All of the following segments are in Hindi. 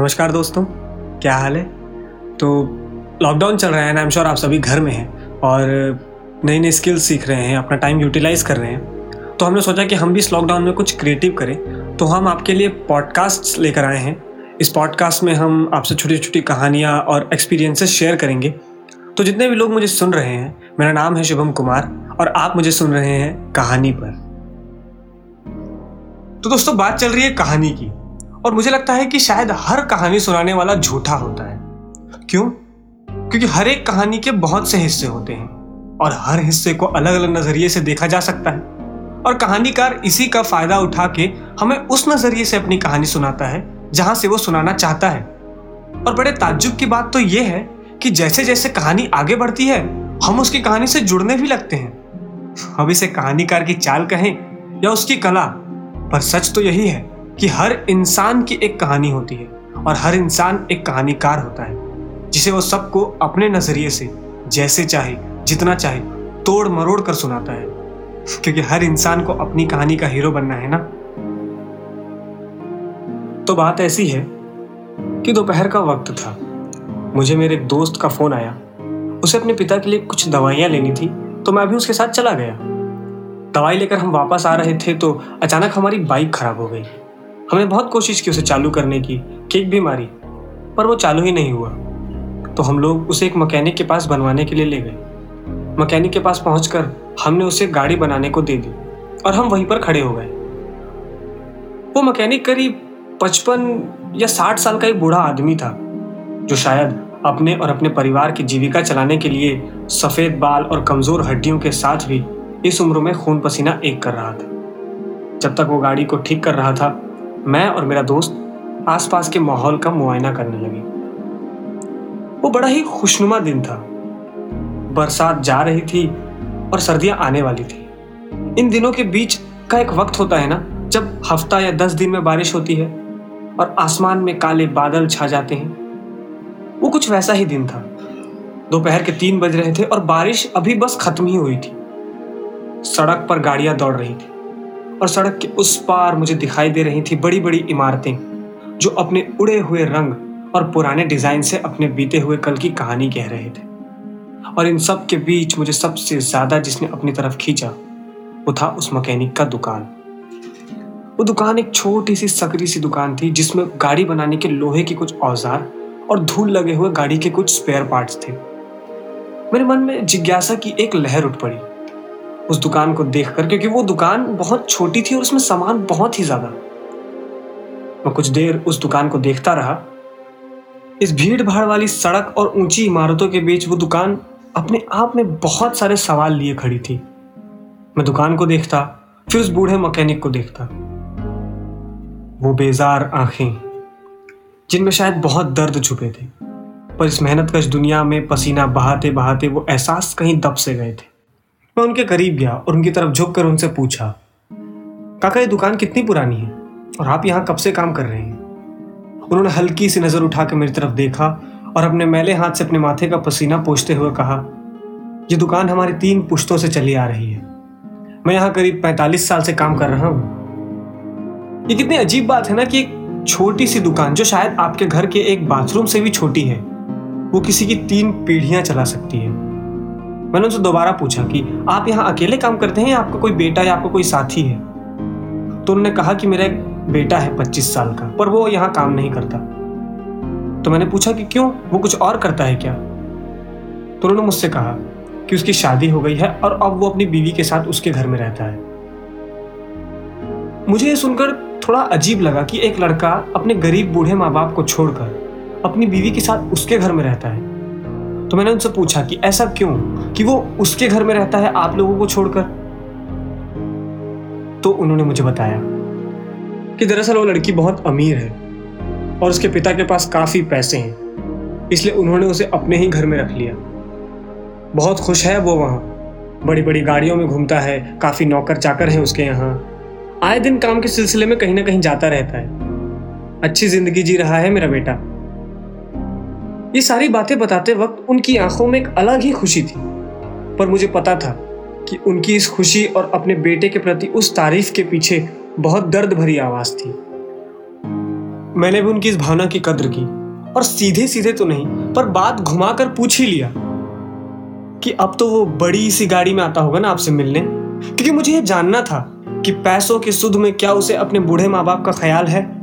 नमस्कार दोस्तों, क्या हाल है? तो लॉकडाउन चल रहा है ना आई एम श्योर आप सभी घर में हैं और नई नई स्किल्स सीख रहे हैं, अपना टाइम यूटिलाइज कर रहे हैं। तो हमने सोचा कि हम भी इस लॉकडाउन में कुछ क्रिएटिव करें। तो हम आपके लिए पॉडकास्ट लेकर आए हैं। इस पॉडकास्ट में हम आपसे छोटी छोटी कहानियाँ और एक्सपीरियंसेस शेयर करेंगे। तो जितने भी लोग मुझे सुन रहे हैं, मेरा नाम है शुभम कुमार और आप मुझे सुन रहे हैं कहानी पर। तो दोस्तों, बात चल रही है कहानी की। और मुझे लगता है कि शायद हर कहानी सुनाने वाला झूठा होता है। क्यों? क्योंकि हर एक कहानी के बहुत से हिस्से होते हैं, और हर हिस्से को अलग अलग नज़रिए से देखा जा सकता है। और कहानीकार इसी का फ़ायदा उठा के हमें उस नज़रिए से अपनी कहानी सुनाता है, जहाँ से वो सुनाना चाहता है। और बड़े ताज्जुब की बात तो ये है कि जैसे जैसे कहानी आगे बढ़ती है, हम उसकी कहानी से जुड़ने भी लगते हैं। हम इसे कहानीकार की चाल कहें या उसकी कला, पर सच तो यही है कि हर इंसान की एक कहानी होती है और हर इंसान एक कहानीकार होता है, जिसे वो सबको अपने नज़रिए से, जैसे चाहे, जितना चाहे, तोड़ मरोड़ कर सुनाता है। क्योंकि हर इंसान को अपनी कहानी का हीरो बनना है ना? तो बात ऐसी है कि दोपहर का वक्त था। मुझे मेरे दोस्त का फ़ोन आया। उसे अपने पिता के लिए कुछ दवाइयाँ लेनी थी तो मैं भी उसके साथ चला गया। दवाई लेकर हम वापस आ रहे थे तो अचानक हमारी बाइक खराब हो गई। हमने बहुत कोशिश की उसे चालू करने की, किक भी मारी, पर वो चालू ही नहीं हुआ। तो हम लोग उसे एक मैकेनिक के पास बनवाने के लिए ले गए। मैकेनिक के पास पहुंचकर हमने उसे गाड़ी बनाने को दे दी और हम वहीं पर खड़े हो गए। वो मैकेनिक करीब पचपन या साठ साल का एक बूढ़ा आदमी था, जो शायद अपने और अपने परिवार की जीविका चलाने के लिए सफ़ेद बाल और कमज़ोर हड्डियों के साथ भी इस उम्र में खून पसीना एक कर रहा था। जब तक वो गाड़ी को ठीक कर रहा था मैं और मेरा दोस्त आसपास के माहौल का मुआयना करने लगे। वो बड़ा ही खुशनुमा दिन था। बरसात जा रही थी और सर्दियाँ आने वाली थी। इन दिनों के बीच का एक वक्त होता है ना, जब हफ़्ता या दस दिन में बारिश होती है और आसमान में काले बादल छा जाते हैं। वो कुछ वैसा ही दिन था। दोपहर के तीन बज रहे थे और बारिश अभी बस खत्म ही हुई थी। सड़क पर गाड़ियाँ दौड़ रही थी। और सड़क के उस पार मुझे दिखाई दे रही थी बड़ी बड़ी इमारतें, जो अपने उड़े हुए रंग और पुराने डिज़ाइन से अपने बीते हुए कल की कहानी कह रहे थे। और इन सब के बीच मुझे सबसे ज़्यादा जिसने अपनी तरफ़ खींचा, वो था उस मैकेनिक का दुकान। वो दुकान एक छोटी सी सकरी सी दुकान थी, जिसमें गाड़ी बनाने के लोहे के कुछ औज़ार और धूल लगे हुए गाड़ी के कुछ स्पेयर पार्ट्स थे। मेरे मन में जिज्ञासा की एक लहर उठ पड़ी। उस दुकान को देखकर, क्योंकि वो दुकान बहुत छोटी थी और उसमें सामान बहुत ही ज़्यादा। मैं कुछ देर उस दुकान को देखता रहा। इस भीड़ भाड़ वाली सड़क और ऊँची इमारतों के बीच वो दुकान अपने आप में बहुत सारे सवाल लिए खड़ी थी। मैं दुकान को देखता, फिर उस बूढ़े मैकेनिक को देखता। वो बेजार आँखें, जिनमें शायद बहुत दर्द छुपे थे, पर इस मेहनत कश दुनिया में पसीना बहाते बहाते वो एहसास कहीं दब से गए थे। मैं उनके करीब गया और उनकी तरफ़ झुक कर उनसे पूछा, काका, ये दुकान कितनी पुरानी है और आप यहाँ कब से काम कर रहे हैं? उन्होंने हल्की सी नज़र उठाकर मेरी तरफ़ देखा और अपने मैले हाथ से अपने माथे का पसीना पोछते हुए कहा यह दुकान हमारी तीन पुश्तों से चली आ रही है। मैं यहाँ करीब पैंतालीस साल से काम कर रहा हूँ। ये कितनी अजीब बात है ना कि एक छोटी सी दुकान, जो शायद आपके घर के एक बाथरूम से भी छोटी है, वो किसी की तीन पीढ़ियाँ चला सकती है। मैंने उनसे दोबारा पूछा कि आप यहाँ अकेले काम करते हैं या आपका कोई बेटा या आपका कोई साथी है? तो उन्होंने कहा कि मेरा एक बेटा है पच्चीस साल का, पर वो यहाँ काम नहीं करता। तो मैंने पूछा कि क्यों? वो कुछ और करता है क्या? तो उन्होंने मुझसे कहा कि उसकी शादी हो गई है और अब वो अपनी बीवी के साथ उसके घर में रहता है। मुझे ये सुनकर थोड़ा अजीब लगा कि एक लड़का अपने गरीब बूढ़े माँ बाप को छोड़कर अपनी बीवी के साथ उसके घर में रहता है। तो मैंने उनसे पूछा कि ऐसा क्यों? कि वो उसके घर में रहता है आप लोगों को छोड़कर? तो उन्होंने मुझे बताया कि दरअसल वो लड़की बहुत अमीर है और उसके पिता के पास काफ़ी पैसे हैं, इसलिए उन्होंने उसे अपने ही घर में रख लिया। बहुत खुश है वो वहाँ। बड़ी बड़ी गाड़ियों में घूमता है, काफ़ी नौकर चाकर हैं उसके यहाँ। आए दिन काम के सिलसिले में कहीं ना कहीं जाता रहता है। अच्छी ज़िंदगी जी रहा है मेरा बेटा। ये सारी बातें बताते वक्त उनकी आँखों में एक अलग ही खुशी थी। पर मुझे पता था कि उनकी इस खुशी और अपने बेटे के प्रति उस तारीफ़ के पीछे बहुत दर्द भरी आवाज़ थी। मैंने भी उनकी इस भावना की कद्र की, और सीधे सीधे तो नहीं, पर बात घुमाकर पूछ ही लिया कि अब तो वो बड़ी सी गाड़ी में आता होगा ना आपसे मिलने? क्योंकि मुझे ये जानना था कि पैसों के सुध में क्या उसे अपने बूढ़े माँ बाप का ख्याल है?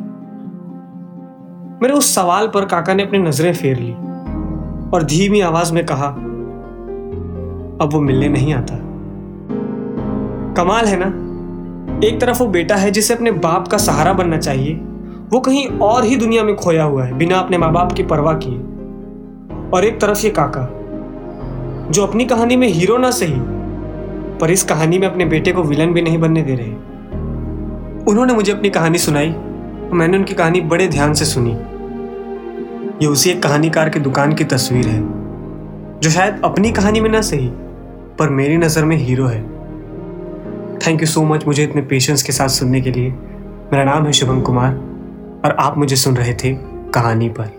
मेरे उस सवाल पर काका ने अपनी नज़रें फेर ली और धीमी आवाज़ में कहा, अब वो मिलने नहीं आता। कमाल है ना? एक तरफ़ वो बेटा है जिसे अपने बाप का सहारा बनना चाहिए, वो कहीं और ही दुनिया में खोया हुआ है, बिना अपने माँ बाप की परवाह किए। और एक तरफ़ ये काका, जो अपनी कहानी में हीरो ना सही, पर इस कहानी में अपने बेटे को विलन भी नहीं बनने दे रहे। उन्होंने मुझे अपनी कहानी सुनाई और मैंने उनकी कहानी बड़े ध्यान से सुनी। ये उसी एक कहानीकार की दुकान की तस्वीर है, जो शायद अपनी कहानी में ना सही, पर मेरी नज़र में हीरो है। थैंक यू सो मच मुझे इतने पेशेंस के साथ सुनने के लिए। मेरा नाम है शुभम कुमार, और आप मुझे सुन रहे थे कहानी पर।